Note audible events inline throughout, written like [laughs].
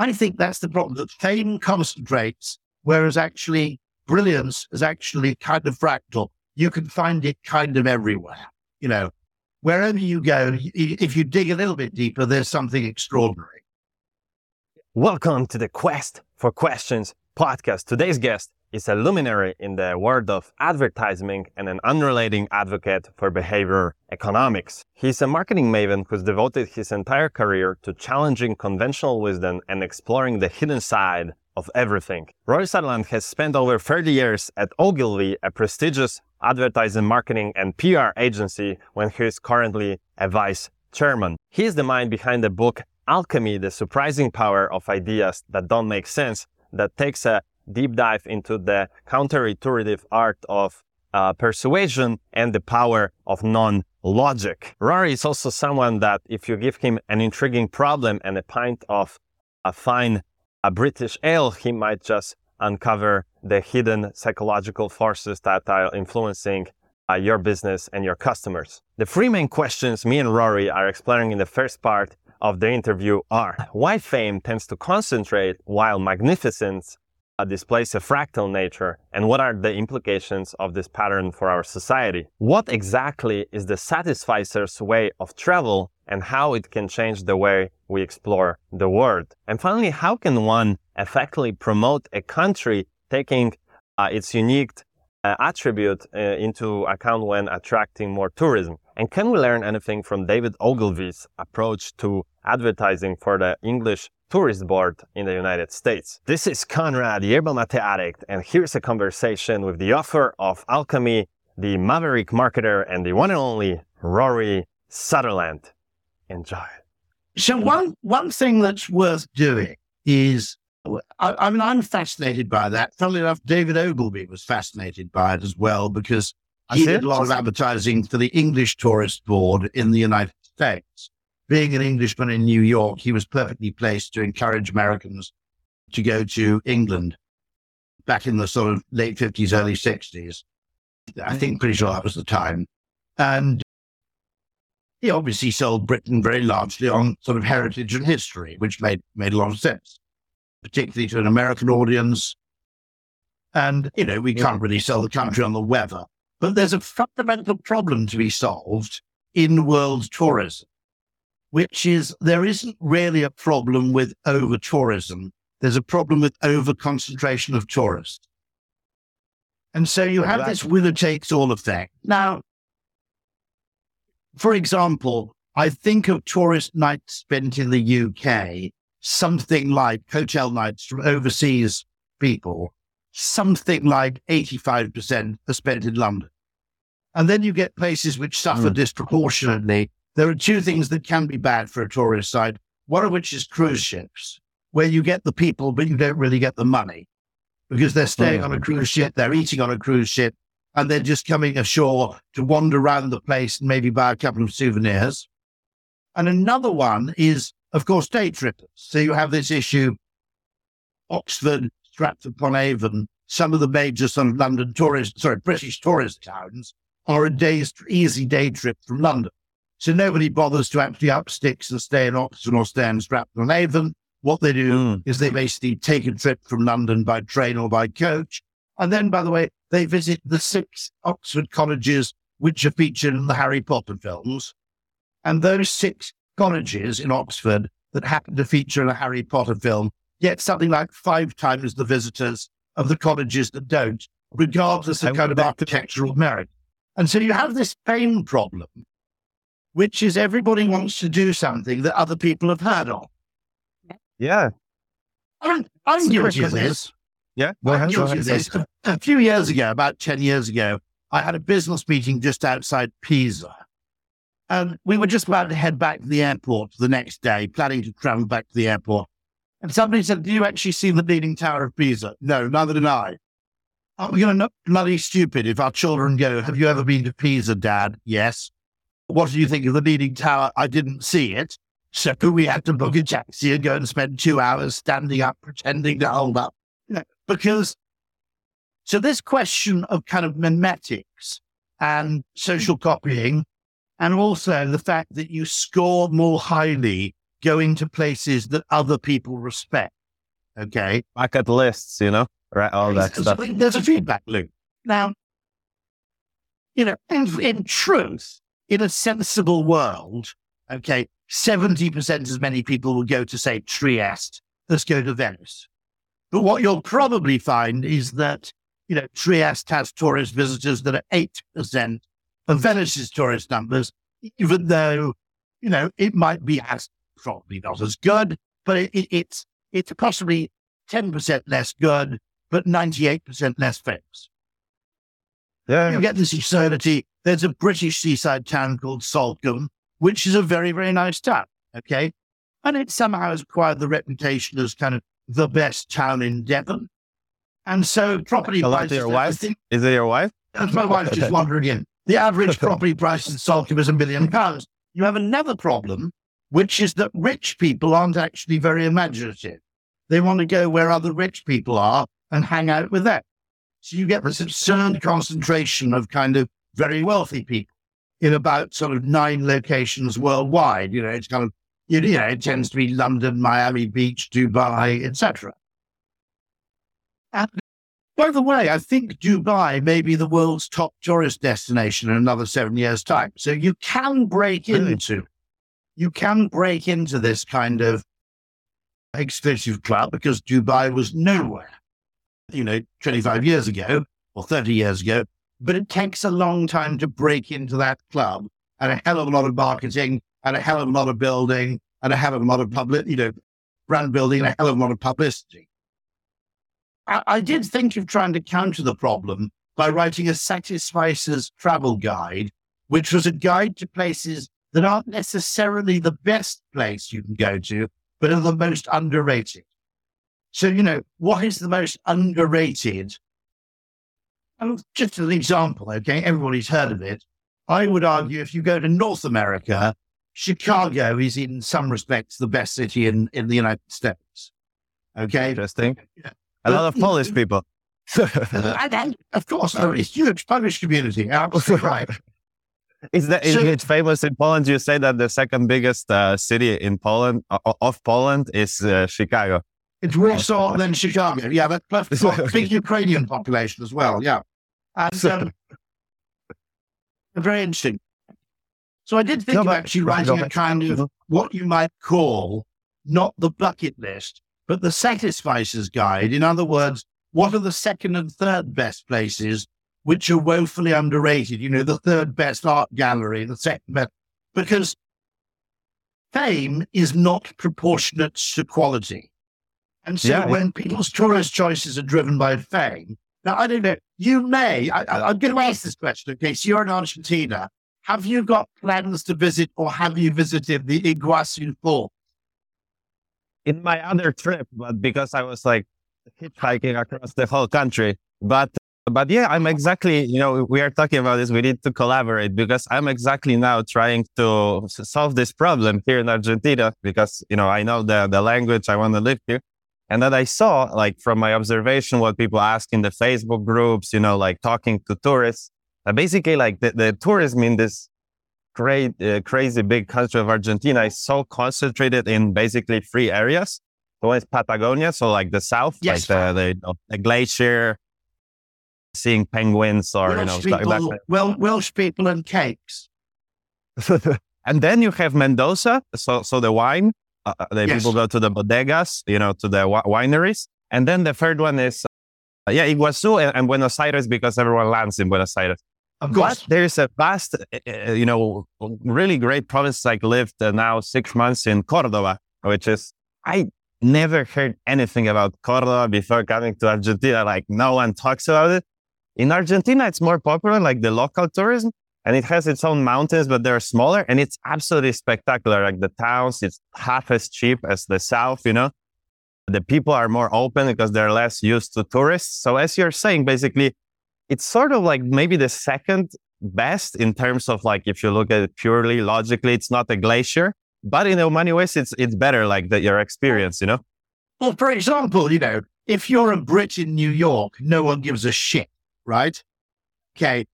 I think that's the problem that fame concentrates, whereas actually brilliance is actually kind of fractal. You can find it kind of everywhere. You know, wherever you go, if you dig a little bit deeper, there's something extraordinary. Welcome to the Quest for Questions podcast. Today's guest is a luminary in the world of advertising and an unrelating advocate for behavior economics. He's a marketing maven who's devoted his entire career to challenging conventional wisdom and exploring the hidden side of everything. Rory Sutherland has spent over 30 years at Ogilvy, a prestigious advertising, marketing, and PR agency when he is currently a vice chairman. He is the mind behind the book Alchemy, the surprising power of ideas that don't make sense, that takes a deep dive into the counterintuitive art of uh, persuasion and the power of non-logic. Rory is also someone that if you give him an intriguing problem and a pint of a fine a British ale, he might just uncover the hidden psychological forces that are influencing uh, your business and your customers. The three main questions me and Rory are exploring in the first part of the interview are why fame tends to concentrate while magnificence displays a fractal nature and what are the implications of this pattern for our society? What exactly is the satisficer's way of travel and how it can change the way we explore the world. And finally, how can one effectively promote a country taking uh, its unique uh, attribute uh, into account when attracting more tourism? And can we learn anything from David Ogilvy's approach to advertising for the English Tourist Board in the United States? This is Konrad, yerba mate addict, and here's a conversation with the author of Alchemy, the maverick marketer, and the one and only Rory Sutherland. Enjoy. So one one thing that's worth doing is, I, I mean, I'm fascinated by that. Funnily enough, David Ogilvy was fascinated by it as well because he did a lot of advertising for the English Tourist Board in the United States. Being an Englishman in New York, he was perfectly placed to encourage Americans to go to England back in the sort of late 50s, early 60s. I think pretty sure that was the time. And he obviously sold Britain very largely on sort of heritage and history, which made, made a lot of sense, particularly to an American audience. And, you know, we can't really sell the country on the weather. But there's a fundamental problem to be solved in world tourism, which is there isn't really a problem with over tourism. There's a problem with over concentration of tourists. And so you have this winner takes all of effect. Now, for example, I think of tourist nights spent in the UK, something like hotel nights from overseas people, something like 85% are spent in London. And then you get places which suffer mm. disproportionately. There are two things that can be bad for a tourist site, one of which is cruise ships, where you get the people, but you don't really get the money because they're staying on a cruise ship, they're eating on a cruise ship, and they're just coming ashore to wander around the place and maybe buy a couple of souvenirs. And another one is, of course, day trippers. So you have this issue Oxford, Stratford upon Avon, some of the major sort of London tourist, sorry, British tourist towns are a day's easy day trip from London. So nobody bothers to actually up sticks and stay in Oxford or stay in Stratford on Avon. What they do mm. is they basically take a trip from London by train or by coach. And then, by the way, they visit the six Oxford colleges which are featured in the Harry Potter films. And those six colleges in Oxford that happen to feature in a Harry Potter film get something like five times the visitors of the colleges that don't, regardless of kind of architectural merit. And so you have this fame problem, which is everybody wants to do something that other people have heard of. Yeah. I'm, I'm guilty of this. Yeah, go ahead. Go ahead. This. A few years ago, about 10 years ago, I had a business meeting just outside Pisa. And we were just about to head back to the airport the next day, planning to travel back to the airport. And somebody said, Do you actually see the Leaning Tower of Pisa? No, neither did I. Are we going to look bloody stupid if our children go, Have you ever been to Pisa, Dad? Yes. What do you think of the Leaning Tower? I didn't see it. So we had to book a taxi and go and spend two hours standing up, pretending to hold up because so this question of kind of memetics and social copying, and also the fact that you score more highly going to places that other people respect. Okay. Bucket lists, you know, right? All that So stuff. There's a feedback loop. Now, you know, in, in truth, in a sensible world, okay, 70% as many people will go to, say, Trieste as go to Venice. But what you'll probably find is that, you know, Trieste has tourist visitors that are 8% of Venice's tourist numbers, even though, you know, it might be as probably not as good, but it, it, it's, it's possibly 10% less good, but 98% less famous. Yeah. You get this absurdity. There's a British seaside town called Salcombe, which is a very, very nice town. Okay. And it somehow has acquired the reputation as kind of the best town in Devon. And so property Hello prices. your wife? think- Is it your wife? That's my wife just wandering in. The average [laughs] property price in Salcombe is a million pounds. You have another problem, which is that rich people aren't actually very imaginative. They want to go where other rich people are and hang out with them. So you get this absurd concentration of kind of very wealthy people in about sort of nine locations worldwide. You know, it's kind of, you know, it tends to be London, Miami Beach, Dubai, etc. And by the way, I think Dubai may be the world's top tourist destination in another seven years' time. So you can break into, you can break into this kind of exclusive club because Dubai was nowhere, you know, 25 years ago or 30 years ago. But it takes a long time to break into that club and a hell of a lot of marketing and a hell of a lot of building and a hell of a lot of public, you know, brand building and a hell of a lot of publicity. I, I did think of trying to counter the problem by writing a Satisficer's travel guide, which was a guide to places that aren't necessarily the best place you can go to, but are the most underrated. So, you know, what is the most underrated? And just as an example, okay, everybody's heard of it. I would argue if you go to North America, Chicago is in some respects the best city in, in the United States. Okay. Interesting. Yeah. A lot of Polish people. [laughs] and, and of course, there is huge Polish community. Absolutely right. [laughs] Is that is So- it famous in Poland? You say that the second biggest uh, city in Poland o- of Poland is uh, Chicago. It's Warsaw, then Chicago. Yeah, but plus we've got a big Ukrainian population as well. Yeah. And um, very interesting. So I did think Go of actually writing a kind of what you might call not the bucket list, but the satisficers guide. In other words, what are the second and third best places which are woefully underrated? You know, the third best art gallery, the second best, because fame is not proportionate to quality. And so Yeah. when people's tourist choices are driven by fame, now I don't know, you may, I, I'm going to ask this question, okay? So you're in Argentina. Have you got plans to visit or have you visited the Iguazu Falls? In my other trip, but because I was like hitchhiking across the whole country. But but yeah, I'm exactly, you know, we are talking about this. We need to collaborate because I'm exactly now trying to solve this problem here in Argentina because, you know, I know the, the language, I want to live here. And then I saw, like, from my observation, what people ask in the Facebook groups, you know, like talking to tourists. Uh, basically, like the, the tourism in this great, uh, crazy big country of Argentina is so concentrated in basically three areas. The one is Patagonia, so like the south, Yes. like the, the, you know, the glacier, seeing penguins or, you know, Welsh stuff like people, well, Welsh people and cakes. [laughs] and then you have Mendoza, so so the wine. Uh, uh, the Yes. people go to the bodegas, you know, to the wi- wineries. And then the third one is, uh, yeah, Iguazu and, and Buenos Aires because everyone lands in Buenos Aires. Of course. But there's a vast, uh, uh, you know, really great province. Like lived uh, now six months in Cordoba, which is I never heard anything about Cordoba before coming to Argentina. Like no one talks about it. In Argentina, it's more popular, like the local tourism, and it has its own mountains, but they're smaller, and it's absolutely spectacular. Like the towns, it's half as cheap as the south. You know, the people are more open because they're less used to tourists. So as you're saying, basically it's sort of like maybe the second best in terms of like if you look at it purely logically, it's not a glacier, but in many ways it's it's better like that your experience, you know. Well, for example, you know, if you're a Brit in New York, no one gives a shit, right? Okay.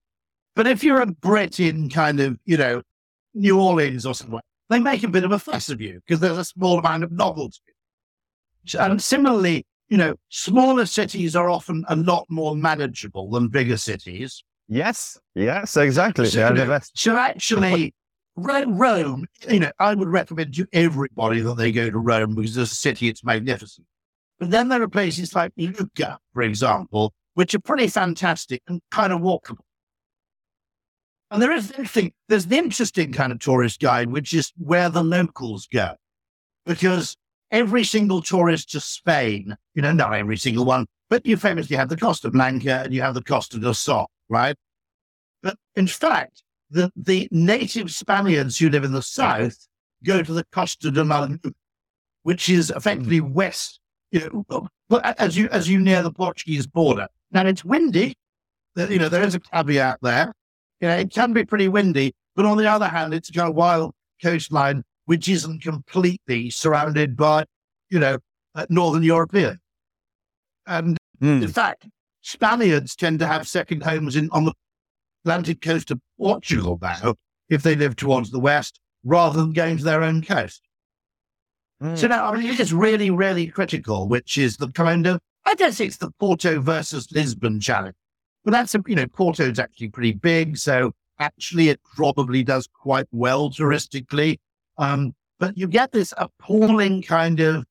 But if you're a Brit in kind of, you know, New Orleans or somewhere, they make a bit of a fuss of you because there's a small amount of novelty. And similarly, you know, smaller cities are often a lot more manageable than bigger cities. Yes, yes, exactly. So, you know, so actually, Rome, you know, I would recommend to everybody that they go to Rome because as a city, it's magnificent. But then there are places like Lucca, for example, which are pretty fantastic and kind of walkable. And there is interesting, there's the interesting kind of tourist guide, which is where the locals go. Because every single tourist to Spain, you know, not every single one, but you famously have the Costa Blanca and you have the Costa del Sol, right? But in fact, the, the native Spaniards who live in the south go to the Costa de la Luz, which is effectively mm-hmm. west, you know, as you as you near the Portuguese border. Now it's windy. You know, there is a caveat there. You know, it can be pretty windy, but on the other hand, it's got a wild coastline which isn't completely surrounded by, you know, uh, Northern European. And mm. in fact, Spaniards tend to have second homes in on the Atlantic coast of Portugal now, if they live towards the west, rather than going to their own coast. Mm. So now, I mean, it is really, really critical, which is the kind of, I guess it's the Porto versus Lisbon challenge. But that's, a, you know, Porto is actually pretty big. So actually, it probably does quite well touristically. Um, but you get this appalling kind of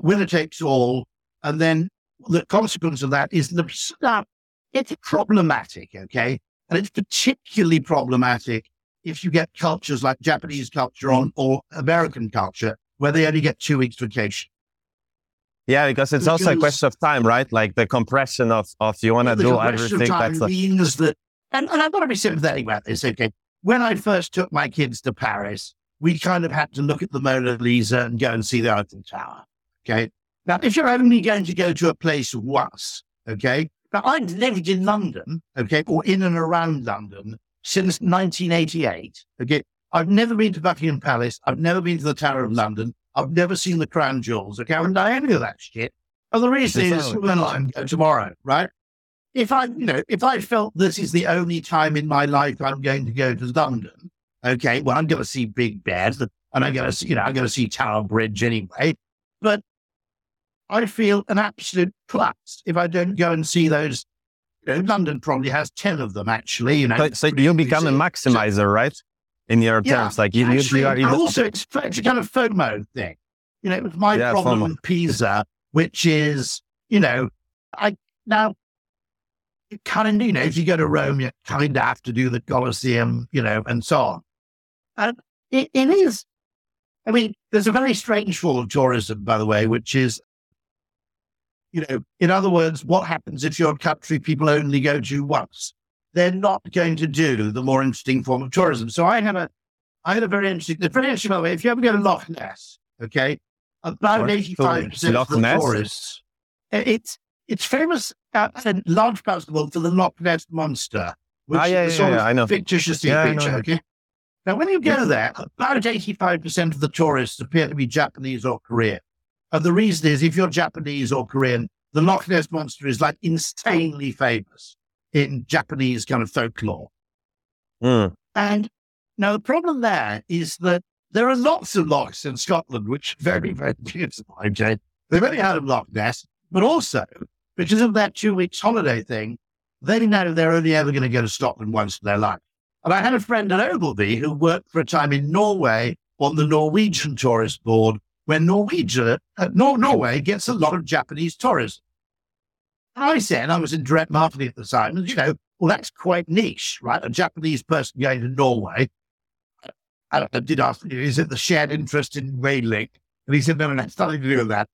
winner takes all. And then the consequence of that is the stuff it's problematic, okay? And it's particularly problematic if you get cultures like Japanese culture on or American culture where they only get two weeks vacation. Yeah, because it's because also a question of time, right? Like the compression of, of you want to do everything. Of time that's means that, and, and I've got to be sympathetic about this, okay? When I first took my kids to Paris, we kind of had to look at the Mona Lisa and go and see the Eiffel Tower, okay? Now, if you're only going to go to a place once, okay, now, I've lived in London, okay, or in and around London since 1988. Okay. I've never been to Buckingham Palace. I've never been to the Tower of London. I've never seen the Crown Jewels. Okay. I haven't done any of that shit. And the reason is when I'm go tomorrow, right? If I, you know, if I felt this is the only time in my life I'm going to go to London, okay, well, I'm going to see Big Ben and I'm going to see, you know, I'm going to see Tower Bridge anyway. But I feel an absolute collapse if I don't go and see those. You know, London probably has 10 of them, actually. You know, so, so you become a maximizer, so, right? In your yeah, terms, like you, actually, you are even... also it's, it's a kind of FOMO thing. You know, it was my yeah, problem FOMO. with Pisa, which is, you know, I now you kind of, you know, if you go to Rome, you kind of have to do the Colosseum, you know, and so on. And it, it is, I mean, there's a very strange form of tourism, by the way, which is you know, in other words, what happens if your country people only go to once? They're not going to do the more interesting form of tourism. So I had a, I had a very interesting, the very interesting way. If you ever go to Loch Ness, okay, about eighty-five percent of the Ness? tourists, it's it's famous at uh, large parts of the world for the Loch Ness monster, which ah, yeah, is yeah, yeah, I know. fictitious yeah, picture. Okay. Now, when you go there, about eighty-five percent of the tourists appear to be Japanese or Korean. And the reason is if you're Japanese or Korean, the Loch Ness Monster is like insanely famous in Japanese kind of folklore. Mm. And now the problem there is that there are lots of lochs in Scotland, which are very, very beautiful. Okay. They've only had of Loch Ness, but also because of that two weeks holiday thing, they know they're only ever going to go to Scotland once in their life. And I had a friend at Ogilvy who worked for a time in Norway on the Norwegian tourist board where Norwegian, uh, Nor- Norway gets a lot of Japanese tourists. I said, I was in direct marketing at the time, and you know, well, that's quite niche, right? A Japanese person going to Norway. I, I did ask, is it the shared interest in whaling? And he said, no, no, no, nothing to do with that.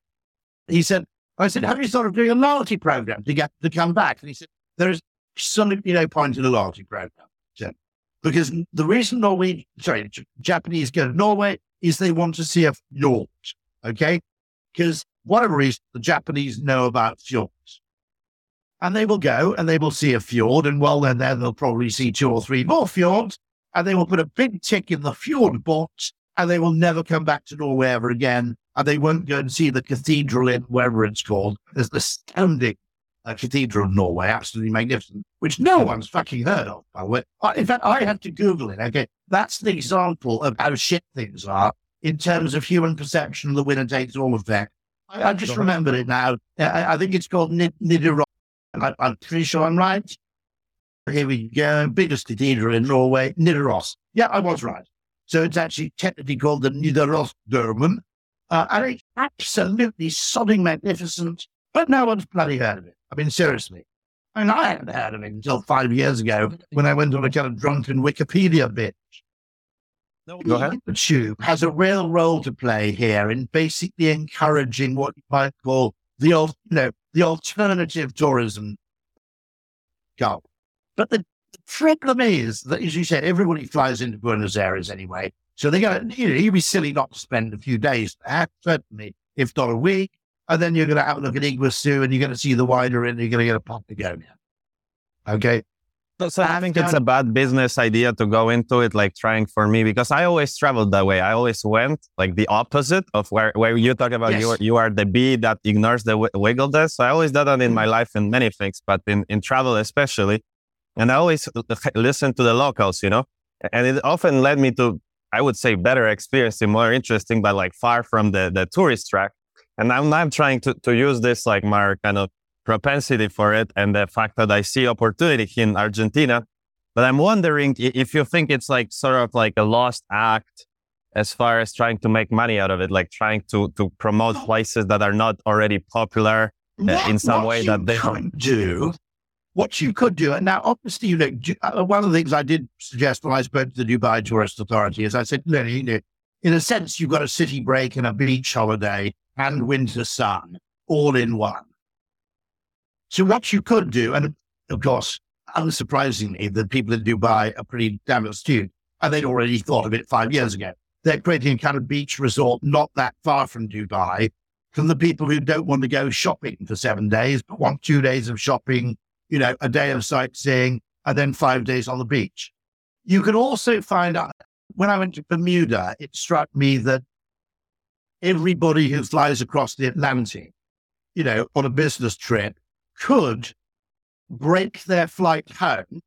He said, I said, have you thought of doing a loyalty program to get to come back? And he said, there is absolutely no point in a loyalty program. So, because the reason Norway, sorry, Japanese go to Norway is they want to see a fjord. Okay. Because whatever reason, the Japanese know about fjords. And they will go and they will see a fjord. And while they're there, they'll probably see two or three more fjords. And they will put a big tick in the fjord box and they will never come back to Norway ever again. And they won't go and see the cathedral in wherever it's called. There's the astounding a cathedral in Norway, absolutely magnificent, which no one's fucking heard of, by the way. In fact, I had to Google it. Okay. That's the example of how shit things are in terms of human perception, the winner takes all effect. I, I just remembered it now. I, I think it's called Nidaros. I, I'm pretty sure I'm right. Here we go. Biggest cathedral in Norway, Nidaros. Yeah, I was right. So it's actually technically called the Nidarosdomen. Uh, and it's absolutely sodding magnificent, but no one's bloody heard of it. I mean, seriously. I mean, I hadn't heard of it until five years ago when I went on a kind of drunken Wikipedia bit. No, go ahead. YouTube has a real role to play here in basically encouraging what you might call the old, you know, the alternative tourism go. But the, problem is that, as you said, everybody flies into Buenos Aires anyway. So going to, you know, you'd be silly not to spend a few days there, certainly, if not a week. And then you're going to have a look at Iguazu and you're going to see the wider and you're going to get a Patagonia. Okay. So, so I think it's a bad business idea to go into it, like trying for me, because I always traveled that way. I always went like the opposite of where, where you talk about yes. you, are, you are the bee that ignores the w- wiggle desk. So I always did that in my mm-hmm. life in many things, but in, in travel especially. And I always listen to the locals, you know, and it often led me to, I would say, better experience and more interesting, but like far from the, the tourist track. And I'm now trying to, to use this like my kind of propensity for it and the fact that I see opportunity in Argentina. But I'm wondering if you think it's like sort of like a lost act as far as trying to make money out of it, like trying to to promote places that are not already popular uh, in some way that they could do. What you could do, and now obviously, you know, uh, one of the things I did suggest when I spoke to the Dubai Tourist Authority is I said, you know, in a sense, you've got a city break and a beach holiday and winter sun all in one. So what you could do, and of course, unsurprisingly, the people in Dubai are pretty damn astute, and they'd already thought of it five years ago. They're creating a kind of beach resort not that far from Dubai from the people who don't want to go shopping for seven days, but want two days of shopping, you know, a day of sightseeing, and then five days on the beach. You can also find out when I went to Bermuda, it struck me that everybody who flies across the Atlantic, you know, on a business trip could break their flight home.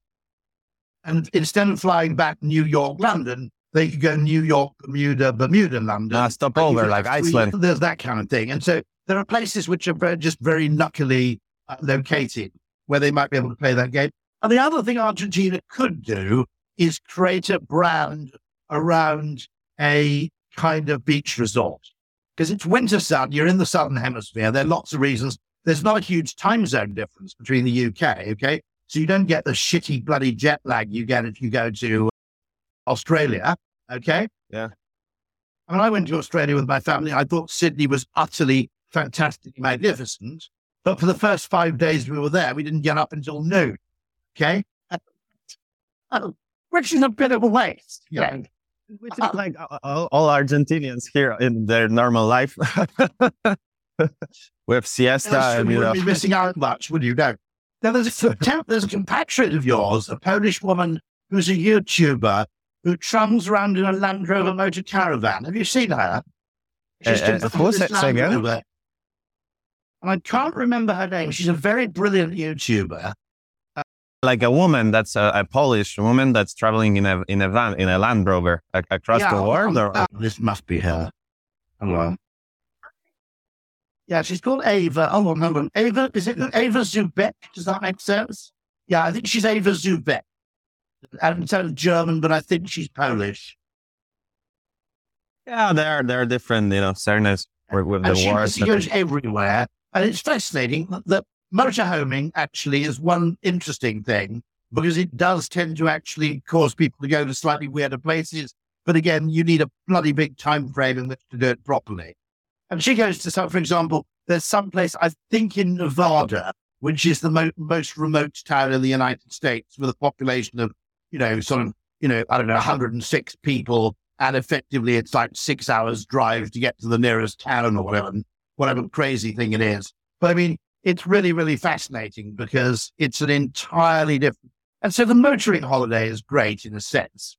And instead of flying back New York, London, they could go New York, Bermuda, Bermuda, London. Uh, stop over like Iceland. There's that kind of thing. And so there are places which are very, just very luckily uh, located where they might be able to play that game. And the other thing Argentina could do is create a brand around a kind of beach resort. Because it's winter sun, you're in the southern hemisphere. There are lots of reasons there's not a huge time zone difference between the UK. Okay. So you don't get the shitty bloody jet lag you get if you go to Australia. Okay. Yeah. I mean, I went to Australia with my family. I thought Sydney was utterly fantastic, magnificent. But for the first five days we were there, we didn't get up until noon. Okay. Oh, which is a bit of a waste. Yeah. Which is uh, like all, all Argentinians here in their normal life. [laughs] with siesta. and, you wouldn't be missing out much, would you? No. Now, there's a, [laughs] there's a compatriot of yours, a Polish woman who's a YouTuber who travels around in a Land Rover motor caravan. Have you seen her? She's uh, uh, of course, again. And I can't remember her name. She's a very brilliant YouTuber. Uh, like a woman that's a, a, Polish woman that's traveling in a in a van in a Land Rover across yeah, the world. Or this must be her. Hello. Yeah, she's called Ava. Oh, hold on. Ava, is it Ava zu Beck? Does that make sense? Yeah, I think she's Ava zu Beck. I don't sound German, but I think she's Polish. Yeah, there there are different, you know, surnames with, with the she, wars. She goes everywhere. And it's fascinating that motorhoming actually is one interesting thing because it does tend to actually cause people to go to slightly weirder places. But again, you need a bloody big time frame in which to do it properly. And she goes to some, for example, there's some place, I think in Nevada, which is the mo- most remote town in the United States with a population of, you know, sort of, you know, I don't know, 106 people. And effectively, it's like six hours drive to get to the nearest town or whatever, whatever crazy thing it is. But I mean, it's really, really fascinating because it's an entirely different. And so the motoring holiday is great in a sense.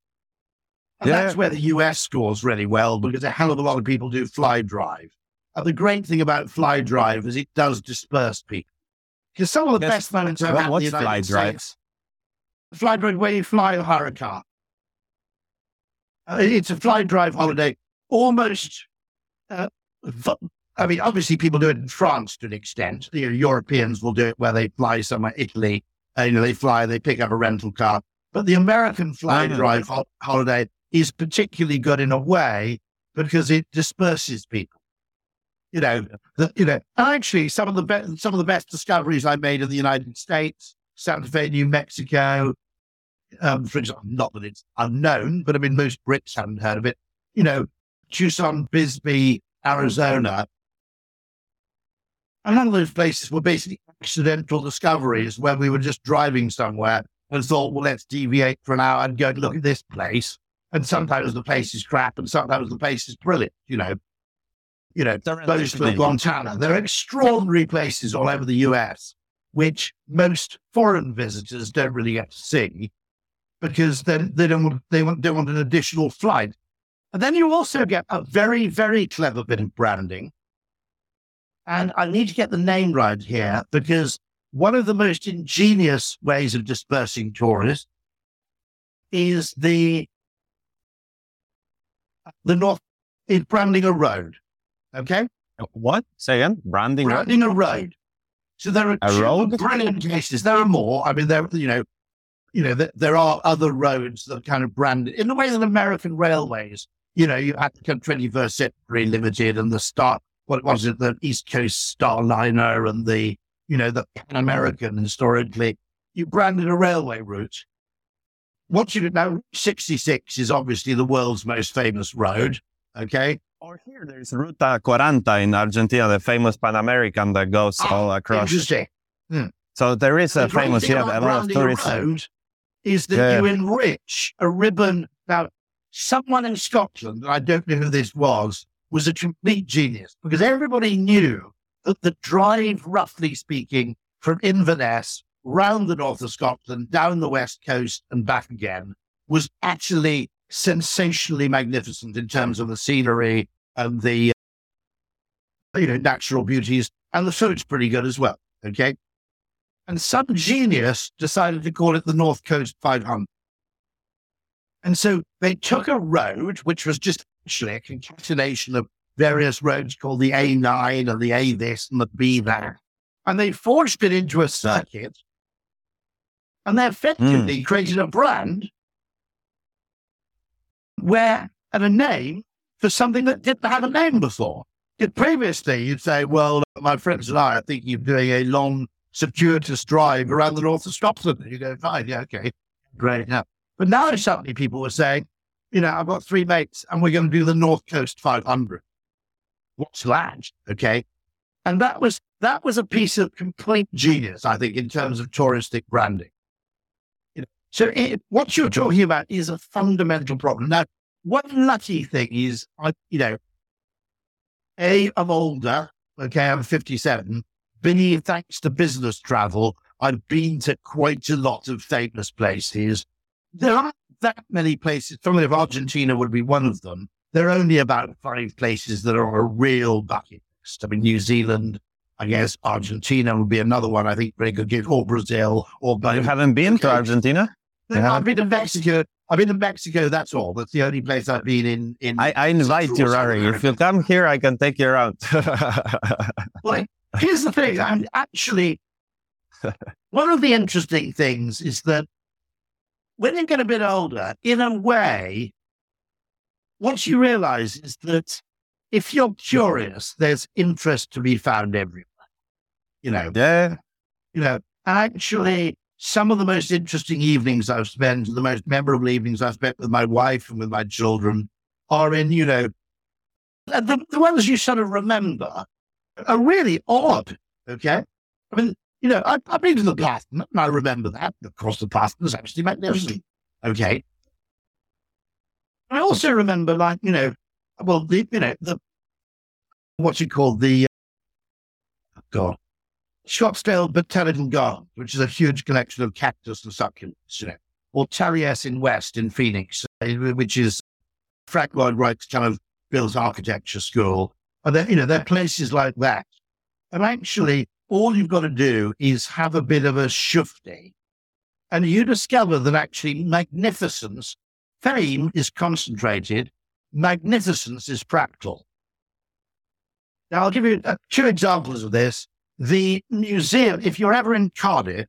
And yeah. that's where the US scores really well because a hell of a lot of people do fly drive. And the great thing about fly drive is it does disperse people. Because some of the Yes. best moments I've had in the United fly drive? States. Fly drive where you fly a hire a car. Uh, it's a fly drive holiday, almost. Uh, I mean, obviously, people do it in France to an extent. You know, Europeans will do it where they fly somewhere, Italy. Uh, you know, they fly, they pick up a rental car. But the American fly drive ho- holiday is particularly good in a way because it disperses people. You know, the, you know, actually, some of the be- some of the best discoveries I made in the United States, Santa Fe, New Mexico, um, for example, not that it's unknown, but I mean, most Brits haven't heard of it. You know, Tucson, Bisbee, Arizona. A lot of those places were basically accidental discoveries where we were just driving somewhere and thought, well, let's deviate for an hour and go look at this place. And sometimes the place is crap and sometimes the place is brilliant, you know. You know, for Montana. They're extraordinary places all over the US, which most foreign visitors don't really get to see because then they don't want, they want, don't want an additional flight. And then you also get a very, very clever bit of branding. And I need to get the name right here because one of the most ingenious ways of dispersing tourists is the the north is branding a road. Okay, What? Say again? Branding branding a road. So there are A two road? brilliant cases. There are more. I mean, there you know, you know, there, there are other roads that are kind of branded in the way that American railways. You know, you had the 21st Century Limited and the Star. What was it? The East Coast Starliner and the you know the Pan American historically. You branded a railway route. What you now 66 is obviously the world's most famous road. Okay, Or here, there's Ruta 40 in Argentina, the famous Pan American that goes ah, all across. interesting. Hmm. So there is a The famous, yeah, a lot of tourists. road is that Yeah. you enrich a ribbon. Now, someone in Scotland, I don't know who this was, was a complete genius because everybody knew that the drive, roughly speaking, from Inverness round the north of Scotland, down the west coast and back again, was actually sensationally magnificent in terms of the scenery and the uh, you know natural beauties, and the food's pretty good as well. Okay. And some genius decided to call it the North Coast 500. And so they took a road, which was just actually a concatenation of various roads called the A9 and the A this and the B that, and they forged it into a circuit. And they effectively hmm. created a brand where, and a name for something that didn't have a name before. Previously, you'd say, well, my friends and I are thinking of doing a long, circuitous drive around the north of Scotland. And you go, fine, yeah, okay, great. Yeah. But now suddenly people were saying, you know, I've got three mates and we're going to do the North Coast 500. What's that? Okay. And that was, that was a piece of complete genius, I think, in terms of touristic branding. You know, so it, what you're talking about is a fundamental problem. Now, one lucky thing is, I, you know, A, I'm older. Okay. I'm 57. B, thanks to business travel, I've been to quite a lot of famous places. There aren't that many places. Probably if Argentina would be one of them. There are only about five places that are a real bucket list. I mean, New Zealand, I guess Argentina would be another one. I think very good give, or Brazil, or You haven't been to Argentina? I've been to Mexico. I've been to Mexico. That's all. That's the only place I've been in. In I, I invite you, Rory. If you come here, I can take you around. [laughs] Well, here's the thing. I'm actually [laughs] one of the interesting things is that when you get a bit older, in a way, what you realize is that if you're curious, there's interest to be found everywhere. You know, yeah. you know, actually, some of the most interesting evenings I've spent, the most memorable evenings I've spent with my wife and with my children, are in, you know, the, the ones you sort of remember are really odd. Okay. I mean, you know, I, I've been to the Platinum and I remember that. Of course, the Platinum is actually magnificent. Okay. I also remember, like, you know, well, the, you know, the, what's it called? The, uh, God, Scottsdale Botanical Gardens, which is a huge collection of cactus and succulents, you know, or Taliesin in West in Phoenix, uh, which is Frank Lloyd Wright's kind of built architecture school. And you know, there are places like that. And actually, all you've got to do is have a bit of a shufti. And you discover that actually magnificence, fame is concentrated, magnificence is practical. Now, I'll give you uh, two examples of this. The museum, if you're ever in Cardiff,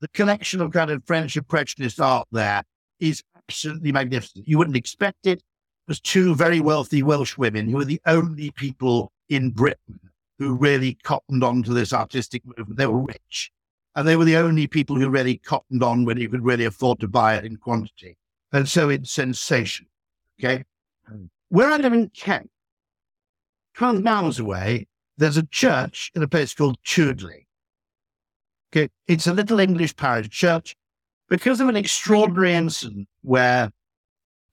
the collection of kind of French impressionist art there is absolutely magnificent. You wouldn't expect it. There's two very wealthy Welsh women who are the only people in Britain who really cottoned on to this artistic movement. They were rich. And they were the only people who really cottoned on when you could really afford to buy it in quantity. And so it's sensation. Okay. Hmm. Where I live in Kent, 12 miles away, there's a church in a place called Tudeley. Okay. It's a little English parish church because of an extraordinary incident where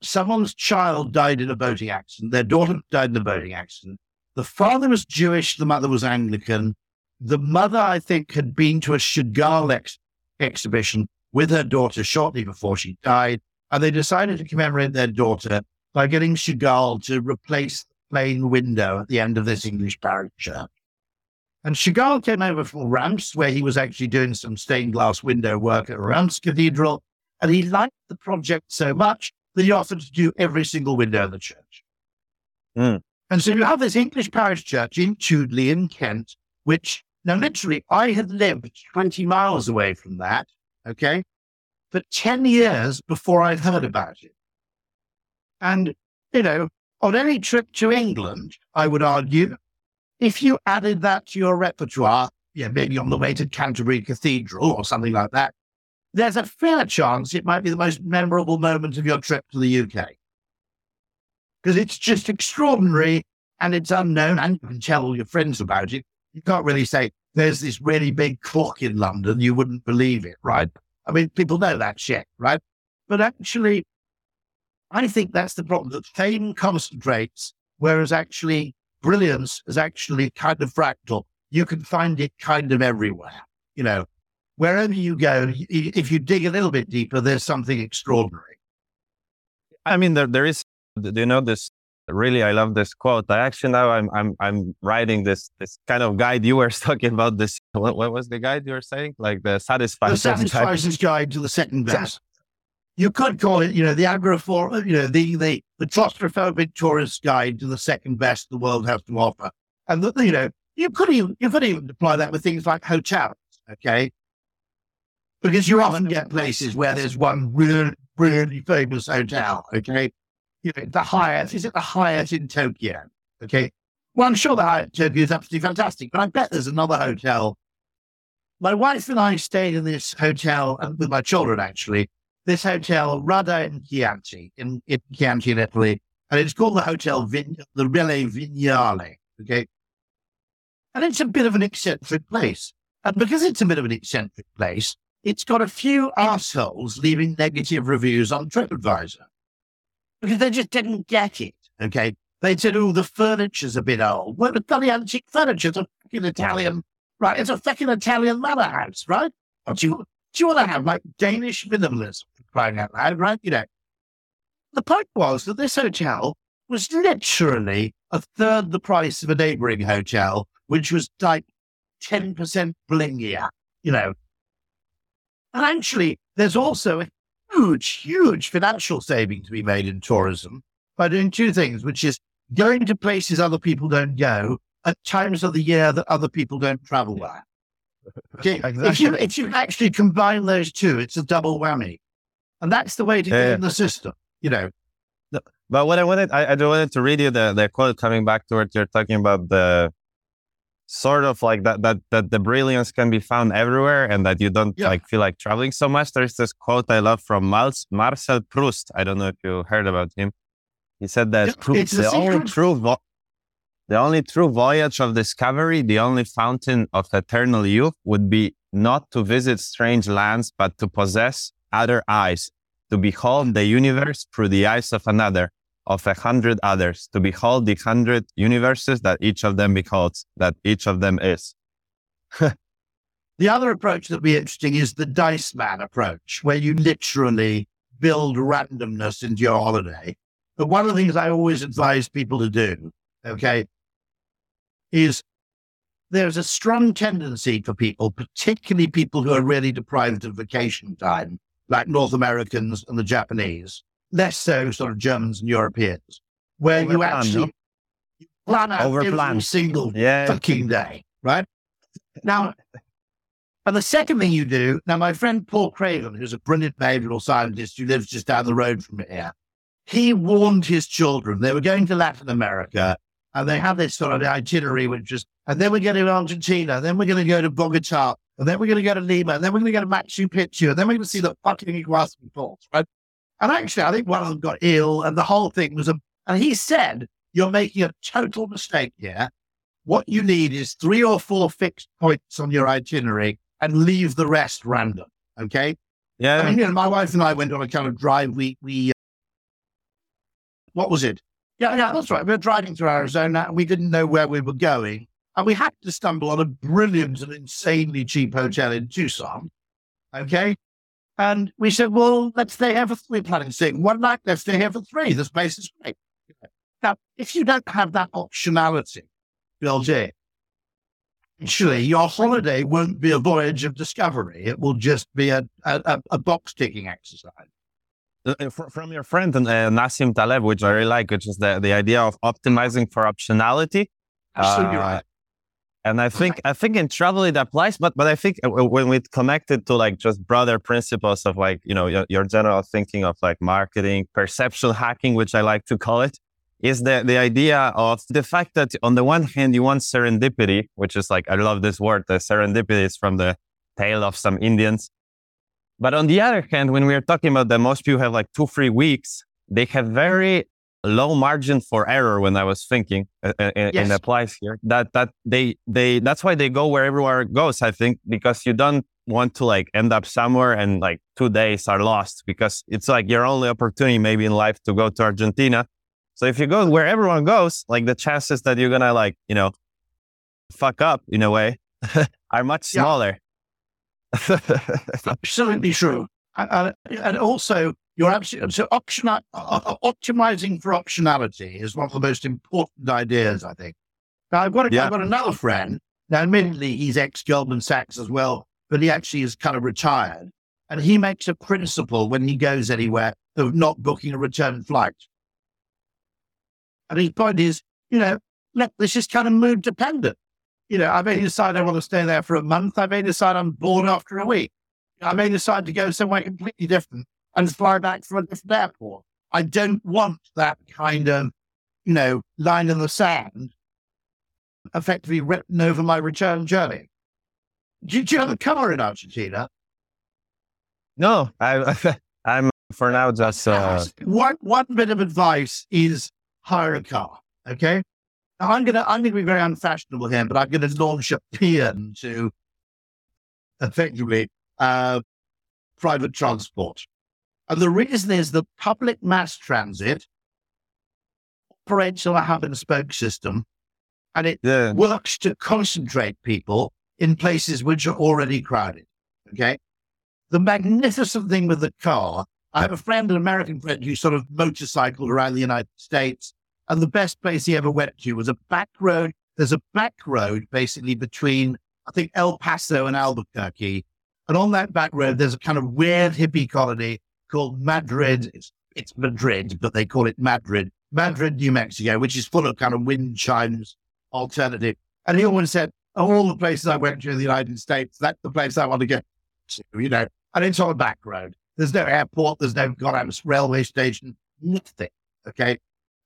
someone's child died in a boating accident. Their daughter died in a boating accident. The father was Jewish, the mother was Anglican. The mother, I think, had been to a Chagall ex- exhibition with her daughter shortly before she died. And they decided to commemorate their daughter by getting Chagall to replace plain window at the end of this English parish church. And Chagall came over from Reims, where he was actually doing some stained glass window work at Reims Cathedral. And he liked the project so much that he offered to do every single window in the church. Mm. And so you have this English parish church in Tudeley in Kent, which now literally I had lived 20 miles away from that, okay, for 10 years before I'd heard about it. And, you know, on any trip to England, I would argue, if you added that to your repertoire, yeah, maybe on the way to Canterbury Cathedral or something like that, there's a fair chance it might be the most memorable moment of your trip to the UK. Because it's just extraordinary and it's unknown, and you can tell all your friends about it. You can't really say, there's this really big clock in London, you wouldn't believe it, right? I mean, people know that shit, right? But actually, I think that's the problem that fame concentrates, whereas actually brilliance is actually kind of fractal. You can find it kind of everywhere. You know, wherever you go, if you dig a little bit deeper, there's something extraordinary. I mean, there, there is, do you know this? Really, I love this quote. I actually now I'm I'm I'm writing this this kind of guide. You were [laughs] talking about this. What, what was the guide you were saying? Like the satisfied. The satisfies guide to the second best. You could call it, you know, the agoraphobia, you know, the the the claustrophobic tourist guide to the second best the world has to offer. And the, you know, you could even you could even apply that with things like hotels. Okay, because you often get places where there's one really, really famous hotel. Okay. You know, the Hyatt, is it the Hyatt in Tokyo? Okay. Well, I'm sure the Hyatt in Tokyo is absolutely fantastic, but I bet there's another hotel. My wife and I stayed in this hotel uh, with my children, actually, this hotel, Radda in Chianti, in, in Chianti in Italy. And it's called the Hotel Vin, the Relais Vignale. Okay. And it's a bit of an eccentric place. And because it's a bit of an eccentric place, it's got a few assholes leaving negative reviews on TripAdvisor because they just didn't get it. Okay. They said, oh, the furniture's a bit old. Well, the bloody antique a fucking Italian, right? It's a fucking Italian manor house, right? do you, do you want to have like Danish minimalism crying out loud, right? You know, the point was that this hotel was literally a third the price of a neighboring hotel, which was like 10% blingier, you know, and actually, there's also a huge, huge financial saving to be made in tourism by doing two things, which is going to places other people don't go at times of the year that other people don't travel there. Okay? exactly. if, you, if you actually combine those two, it's a double whammy. And that's the way to get in the system, you know. But what I wanted, I, I wanted to read you the, the quote coming back to what you're talking about the sort of like that that that the brilliance can be found everywhere and that you don't yeah. like feel like traveling so much there's this quote i love from marcel proust i don't know if you heard about him he said that it's the only true vo- the only true voyage of discovery the only fountain of eternal youth would be not to visit strange lands but to possess other eyes to behold the universe through the eyes of another of a hundred others to behold the hundred universes that each of them beholds, that each of them is. [laughs] the other approach that would be interesting is the dice man approach, where you literally build randomness into your holiday. But one of the things I always advise people to do, okay, is there's a strong tendency for people, particularly people who are really deprived of vacation time, like North Americans and the Japanese, less so sort of Germans and Europeans, where you actually no? you plan out Overplan. every single yeah. fucking day, right? Now, and the second thing you do, now my friend Paul Craven, who's a brilliant behavioral scientist who lives just down the road from here, he warned his children they were going to Latin America and they have this sort of itinerary, which is, and then we're going to Argentina, then we're going to go to Bogota, and then we're going to go to Lima, and then we're going to go to Machu Picchu, and then we're going to see the fucking Iguazu Falls, right? And actually, I think one of them got ill, and the whole thing was a, and he said, you're making a total mistake here. What you need is three or four fixed points on your itinerary and leave the rest random. Okay. Yeah. I mean, you know, my wife and I went on a kind of drive. We, we, uh, what was it? Yeah, yeah, that's right. We were driving through Arizona and we didn't know where we were going. And we had to stumble on a brilliant and insanely cheap hotel in Tucson. Okay. And we said, well, let's stay here for three. planning to stay one night. Let's stay here for three. This place is great. Now, if you don't have that optionality built in, actually your holiday won't be a voyage of discovery. It will just be a, a, a box ticking exercise. Uh, uh from your friend uh, Nassim Taleb, which I really like, which is the, the idea of optimizing for optionality. Absolutely uh, right. And I think I think in travel it applies, but but I think uh, when we connect it to like just broader principles of like you know your, your general thinking of like marketing, perceptual hacking, which I like to call it, is the the idea of the fact that on the one hand you want serendipity, which is like I love this word. The serendipity is from the tale of some Indians but on the other hand, when we are talking about that most people have like two, three weeks, they have very low margin for error when I was thinking uh, uh yes. and applies here that, that they, they, that's why they go where everywhere goes, I think, because you don't want to like end up somewhere and like two days are lost because it's like your only opportunity maybe in life to go to Argentina. So if you go where everyone goes, like the chances that you're going to like, you know, fuck up in a way [laughs] are much smaller. Absolutely true. And, and, also, you're absolutely so option, optimizing for optionality is one of the most important ideas, I think. Now, I've got, a, yeah. I've got another friend. Now, admittedly, he's ex Goldman Sachs as well, but he actually is kind of retired. And he makes a principle when he goes anywhere of not booking a return flight. And his point is, you know, let, this is kind of mood dependent you know, I may decide I want to stay there for a month. I may decide I'm bored after a week. I may decide to go somewhere completely different and fly back from a different airport. I don't want that kind of, you know, line in the sand effectively written over my return journey. Do, do you have a car in Argentina? No, I, [laughs] I'm for now just. Uh... One, one bit of advice is hire a car. Okay. Now, I'm gonna I'm gonna be very unfashionable here, but I'm gonna launch a [laughs] paean to effectively uh, private transport. And the reason is the public mass transit operates on a hub and spoke system, and it yeah. works to concentrate people in places which are already crowded. Okay. The magnificent thing with the car, I have a friend, an American friend, who sort of motorcycled around the United States and the best place he ever went to was a back road. There's a back road basically between, I think, El Paso and Albuquerque. And on that back road, there's a kind of weird hippie colony called Madrid. It's, it's Madrid, but they call it Madrid. Madrid, New Mexico, which is full of kind of wind chimes alternative. And he always said, all the places I went to in the United States, that's the place I want to get to, you know. And it's on a back road. There's no airport, there's no goddamn railway station, nothing. Okay.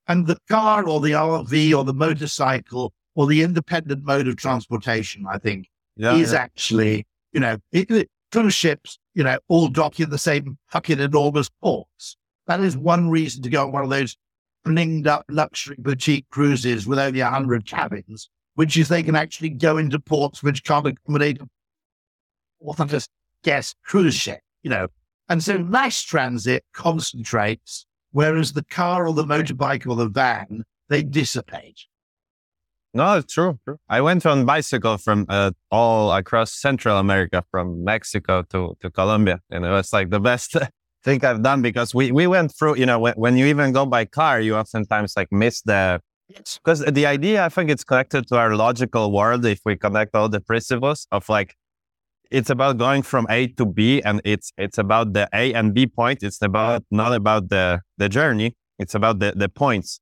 And the car or the RV or the motorcycle or the independent mode of transportation, I think, yeah, is yeah. actually, you know, it, it, cruise ships, you know, all dock in the same fucking enormous ports. That is one reason to go on one of those blinged up luxury boutique cruises with only 100 cabins, which is they can actually go into ports which can't accommodate a just guest cruise ship, you know. And so mass transit concentrates Whereas the car or the motorbike or the van, they dissipate. No, it's true, true. I went on bicycle from uh, all across Central America, from Mexico to, to Colombia. And it was like the best [laughs] thing I've done because we, we went through, you know, when, when you even go by car, you oftentimes like miss the, Because the idea, I think it's connected to our logical world. If we connect all the principles of like, it's about going from A to B and it's, it's about the A and B point. It's about, not about the, the journey. It's about the, the points.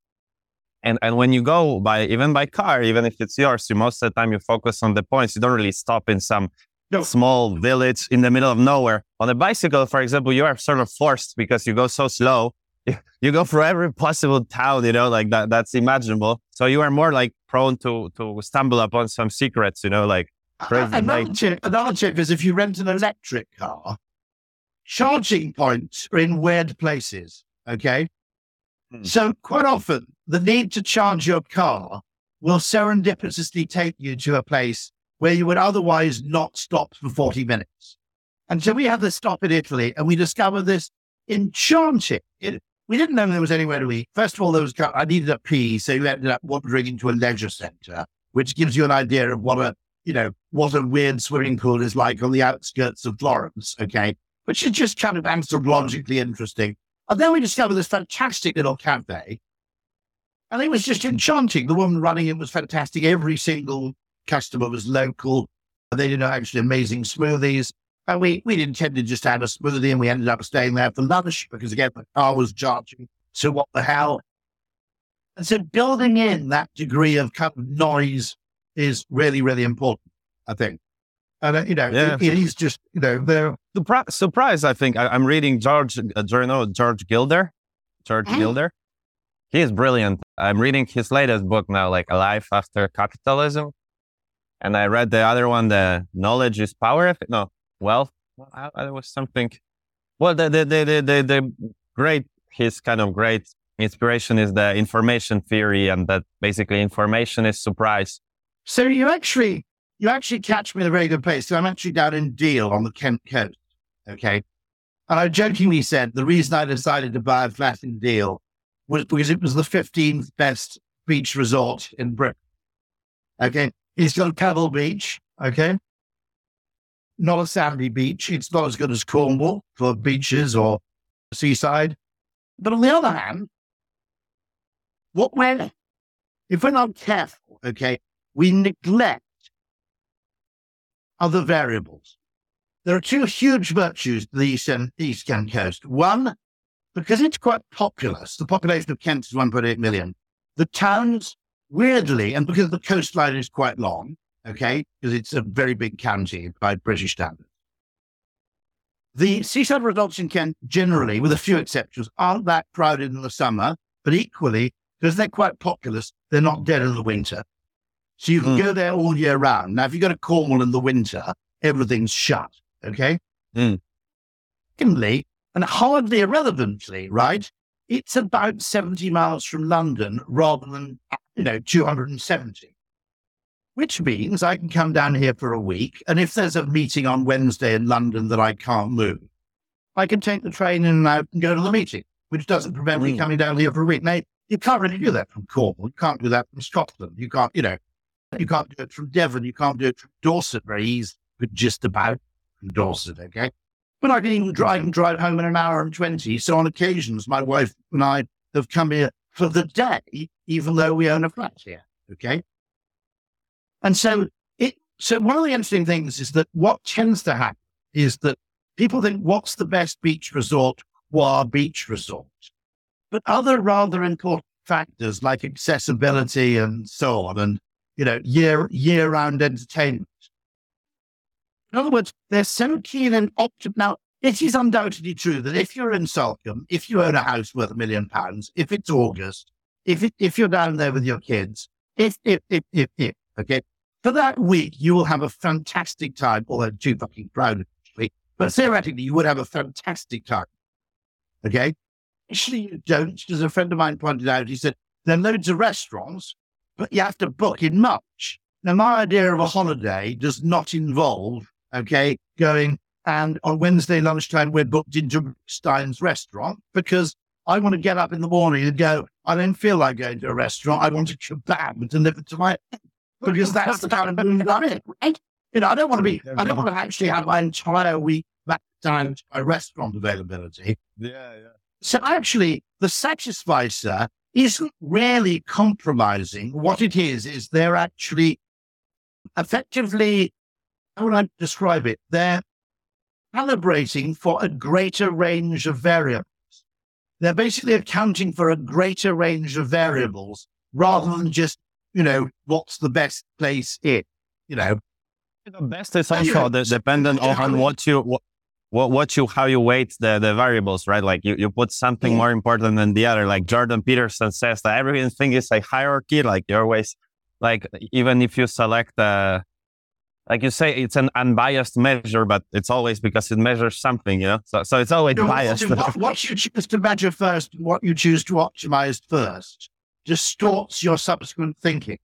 And, and when you go by, even by car, even if it's yours, you most of the time you focus on the points. You don't really stop in some no. small village in the middle of nowhere. On a bicycle, for example, you are sort of forced because you go so slow [laughs] you go through every possible town, you know, like that that's imaginable. So you are more like prone to to stumble upon some secrets, you know, like another tip, another tip is if you rent an electric car, charging points are in weird places. Okay. Hmm. So quite often the need to charge your car will serendipitously take you to a place where you would otherwise not stop for 40 minutes. And so we had this stop in Italy and we discovered this enchanting, we didn't know there was anywhere to eat. First of all, there was I needed a pee, so you ended up wandering into a leisure centre, which gives you an idea of what a you know what a weird swimming pool is like on the outskirts of Florence. Okay, which is just kind of anthropologically interesting. And then we discovered this fantastic little cafe, and it was just enchanting. The woman running it was fantastic. Every single customer was local. And they did actually amazing smoothies. And we, we intended just to have a smoothie and we ended up staying there for lunch because again, the car was charging. So what the hell? And so building in that degree of kind of noise is really, really important, I think. And, uh, you know, yeah. it, it is just, you know, the Surpri- surprise, I think. I, am reading George, uh, know, George Gilder. George mm. Gilder. He is brilliant. I'm reading his latest book now, like A Life After Capitalism. And I read the other one, The Knowledge is Power. No, wealth. Well, there was something. Well, the the, the the the the great his kind of great inspiration is the information theory, and that basically information is surprise. So you actually you actually catch me in a very good place. So I'm actually down in Deal on the Kent coast. Okay. And I jokingly said the reason I decided to buy a flat in Deal was because it was the 15th best beach resort in Britain. Okay. It's got Pebble Beach. Okay not a sandy beach. It's not as good as Cornwall for beaches or seaside. But on the other hand, what we're, if we're not careful, okay, we neglect other variables. There are two huge virtues to the eastern, eastern coast. One, because it's quite populous, the population of Kent is 1.8 million. The towns, weirdly, and because the coastline is quite long, okay, because it's a very big county by British standards. The seaside resorts in Kent generally, with a few exceptions, aren't that crowded in the summer, but equally, because they're quite populous, they're not dead in the winter. So you can mm. go there all year round. Now, if you go to Cornwall in the winter, everything's shut, okay? Mm. Secondly, and hardly irrelevantly, right, it's about 70 miles from London rather than, you know, 270 which means I can come down here for a week. And if there's a meeting on Wednesday in London that I can't move, I can take the train in and out and go to the meeting, which doesn't prevent mm. me coming down here for a week. Now, you can't really do that from Cornwall. You can't do that from Scotland. You can't, you know, you can't do it from Devon. You can't do it from Dorset very easy, but just about from Dorset, okay? But I can even drive and drive home in an hour and 20. So on occasions, my wife and I have come here for the day, even though we own a flat here, okay? And so it, so one of the interesting things is that what tends to happen is that people think, what's the best beach resort? Qua beach resort. But other rather important factors like accessibility and so on, and you know, year year round entertainment. In other words, they're so keen and optimal. Now, it is undoubtedly true that if you're in Salcombe, if you own a house worth a million pounds, if it's August, if it, if you're down there with your kids, if if if if, if okay, for that week, you will have a fantastic time, although too fucking crowded. But theoretically, you would have a fantastic time. Okay? Actually, you don't, because a friend of mine pointed out, he said, there are loads of restaurants, but you have to book in March. Now, my idea of a holiday does not involve, okay, going and on Wednesday lunchtime, we're booked into Stein's restaurant because I want to get up in the morning and go, I don't feel like going to a restaurant. I want a kebab delivered to my because that's the kind of mood I'm in, right? You know, I don't want to be, I don't want to actually have my entire week back down to my restaurant availability. Yeah, yeah. So actually, the Satisficer isn't really compromising. What it is, is they're actually effectively, how would I describe it? They're calibrating for a greater range of variables. They're basically accounting for a greater range of variables rather than just, you know, what's the best place in, you know. The best is also dependent on what you, what, what, what you, how you weight the, the variables, right? Like you, you put something more important than the other. Like Jordan Peterson says that everything is a hierarchy. Like you always, like even if you select a, like you say, it's an unbiased measure, but it's always because it measures something, you know. So, so it's always biased. What, what, you choose to measure first, what you choose to optimize first, distorts your subsequent thinking.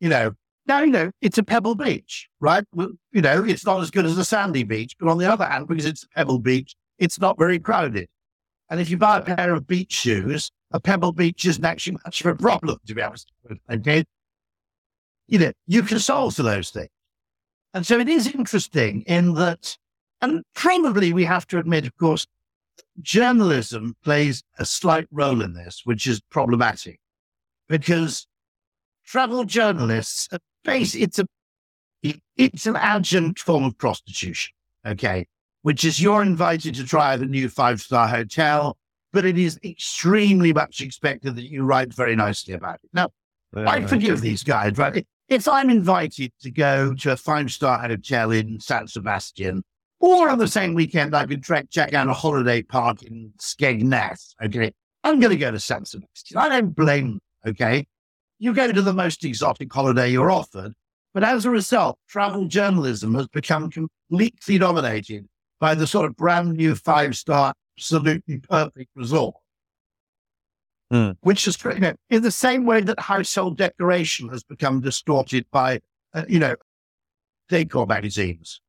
You know, now you know it's a pebble beach, right? Well, you know, it's not as good as a sandy beach, but on the other hand, because it's a pebble beach, it's not very crowded. And if you buy a pair of beach shoes, a pebble beach isn't actually much of a problem, to be honest. Okay, you know, you can solve for those things. And so it is interesting in that, and probably we have to admit, of course, journalism plays a slight role in this, which is problematic because travel journalists, face it's a, it's an adjunct form of prostitution. Okay. Which is you're invited to try the new five star hotel, but it is extremely much expected that you write very nicely about it. Now, I forgive these guys, right? if I'm invited to go to a five star hotel in San Sebastian, or on the same weekend I could track, check out a holiday park in Skegness, okay, I'm going to go to San Sebastian. I don't blame okay? You go to the most exotic holiday you're offered, but as a result, travel journalism has become completely dominated by the sort of brand new five star, absolutely perfect resort mm. which is, you know, in the same way that household decoration has become distorted by, uh, you know, decor magazines.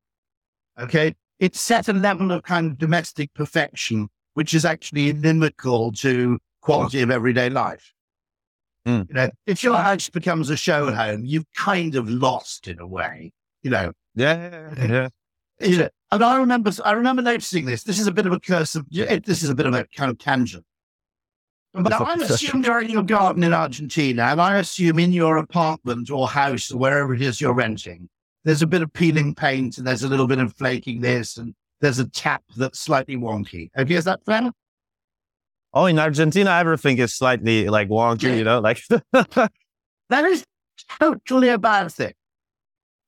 Okay. It's set a level of kind of domestic perfection, which is actually inimical to quality of everyday life. Mm. You know, if your house becomes a show home, you've kind of lost in a way, you know. Yeah, yeah. You know, and I remember, I remember noticing this. This is a bit of a curse of, this is a bit of a kind of tangent. But I assume you're in your garden in Argentina, and I assume in your apartment or house or wherever it is you're renting, there's a bit of peeling paint and there's a little bit of flaking this and there's a tap that's slightly wonky. Okay, is that fair? Oh, in Argentina, everything is slightly like wonky, you know, like [laughs] that is totally a bad thing.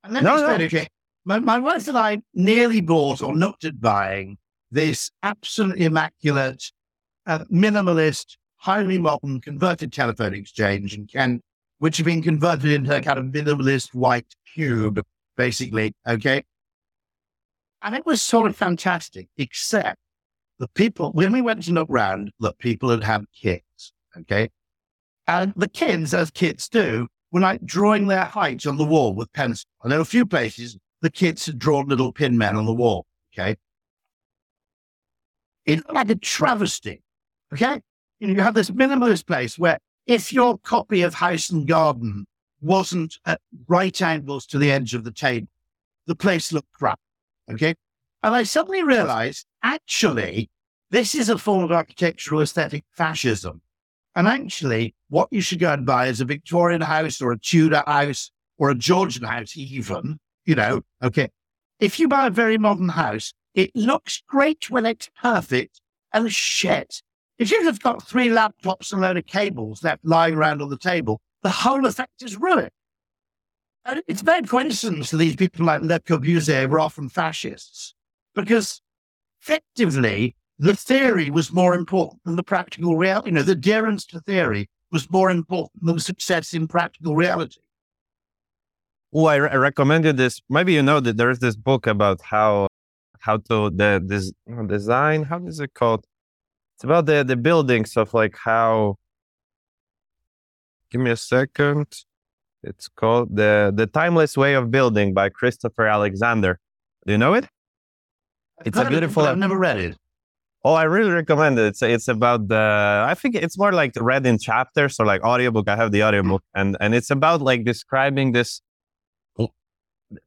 And then no, no. okay, my, my wife and I nearly bought or looked at buying this absolutely immaculate, uh, minimalist highly modern converted telephone exchange in Kent, which had been converted into a kind of minimalist white cube, basically. Okay. And it was sort of fantastic, except the people, when we went to look around, the people had had kids. Okay. And the kids, as kids do, were like drawing their heights on the wall with pencil. And there were a few places the kids had drawn little pin men on the wall. Okay. It looked like a travesty. Okay you, know, you have this minimalist place where if your copy of House and Garden wasn't at right angles to the edge of the table, the place looked crap. Okay. And I suddenly realized actually, this is a form of architectural aesthetic fascism. And actually, what you should go and buy is a Victorian house or a Tudor house or a Georgian house, even, you know, okay. If you buy a very modern house, it looks great when it's perfect and shit if you've just got three laptops and a load of cables left lying around on the table, the whole effect is ruined. And it's no coincidence that these people like Le Corbusier were often fascists, because effectively the theory was more important than the practical reality. You know, the adherence to theory was more important than success in practical reality. Oh, I, re- I recommended this. Maybe you know that there is this book about how how to the this design. How is it called? It's about the the buildings of like how. Give me a second. It's called the the Timeless Way of Building by Christopher Alexander. Do you know it? It's a beautiful. It, I've never read it. Oh, I really recommend it. It's it's about the. I think it's more like read in chapters or like audiobook. I have the mm-hmm. audiobook, and and it's about like describing this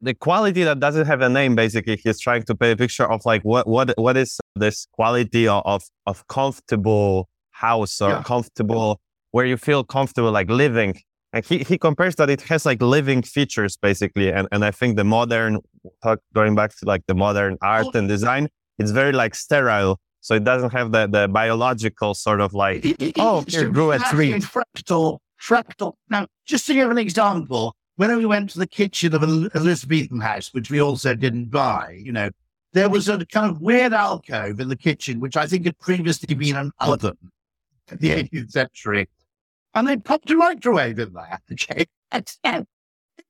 the quality that doesn't have a name basically he's trying to paint a picture of like what what what is this quality of of comfortable house or Yeah. comfortable where you feel comfortable like living. And he, he compares that it has like living features basically. And and I think the modern talk going back to like the modern art and design, it's very like sterile. So it doesn't have the, the biological sort of like It- it- Oh, here grew a exactly tree. Fractal, fractal. Now, just to give an example, when we went to the kitchen of an Elizabethan house, which we also didn't buy, you know, there was a kind of weird alcove in the kitchen, which I think had previously been an oven in the 18th century. And they popped a microwave in there. [laughs] Okay. It's, it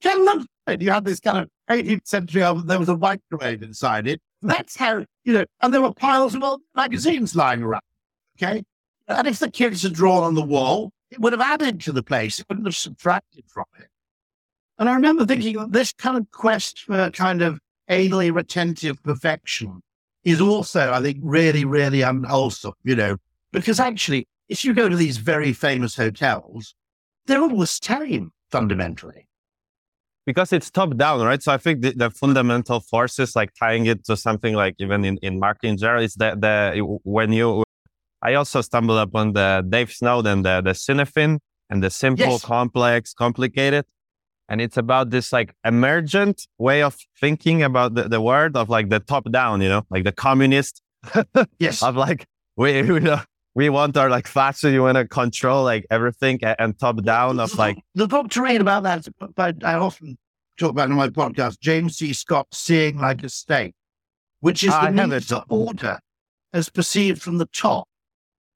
kind of looked good. You had this kind of 18th century oven, there was a microwave inside it. That's how, you know, and there were piles of old magazines lying around. Okay. And if the kids had drawn on the wall, it would have added to the place. It wouldn't have subtracted from it. And I remember thinking that this kind of quest for kind of anally retentive perfection is also, I think, really, really unwholesome, you know, because actually, if you go to these very famous hotels, they're all the same fundamentally. Because it's top down, right? So I think the, the fundamental forces, like tying it to something like even in, in marketing in general, is that the when you, I also stumbled upon the Dave Snowden, the the Cynefin, and the simple, Yes. complex, complicated, and it's about this like emergent way of thinking about the, the word of like the top down, you know, like the communist Yes. [laughs] of like we [laughs] we, know, we want our like fashion, you want to control like everything, and, and top down of like the book to read about that, but I often talk about in my podcast, James C. Scott, Seeing Like a State, which is the need for order as perceived from the top,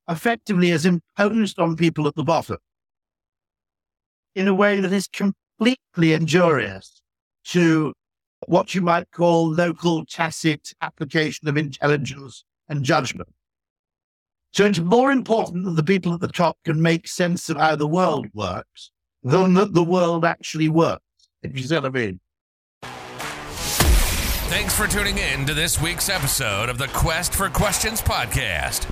effectively as imposed on people at the bottom, in a way that is completely injurious to what you might call local tacit application of intelligence and judgment. So it's more important that the people at the top can make sense of how the world works than that the world actually works. If you see what I mean. Thanks for tuning in to this week's episode of the Quest for Questions podcast.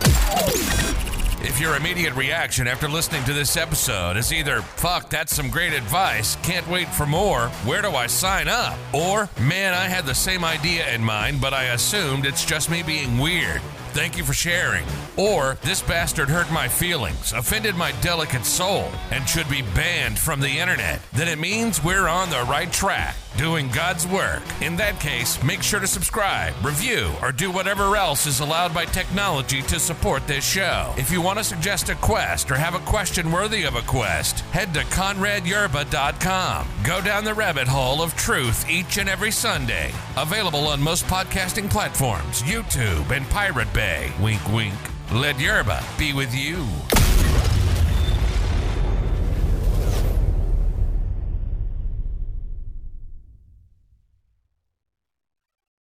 If your immediate reaction after listening to this episode is either, fuck, that's some great advice, can't wait for more, where do I sign up? Or, man, I had the same idea in mind, but I assumed it's just me being weird. Thank you for sharing. Or, this bastard hurt my feelings, offended my delicate soul, and should be banned from the internet. Then it means we're on the right track, doing God's work. In that case, make sure to subscribe, review, or do whatever else is allowed by technology to support this show. If you want to suggest a quest or have a question worthy of a quest, head to konradyerba.com. Go down the rabbit hole of truth each and every Sunday. Available on most podcasting platforms, YouTube, and Pirate Wink, wink. Let Yerba be with you.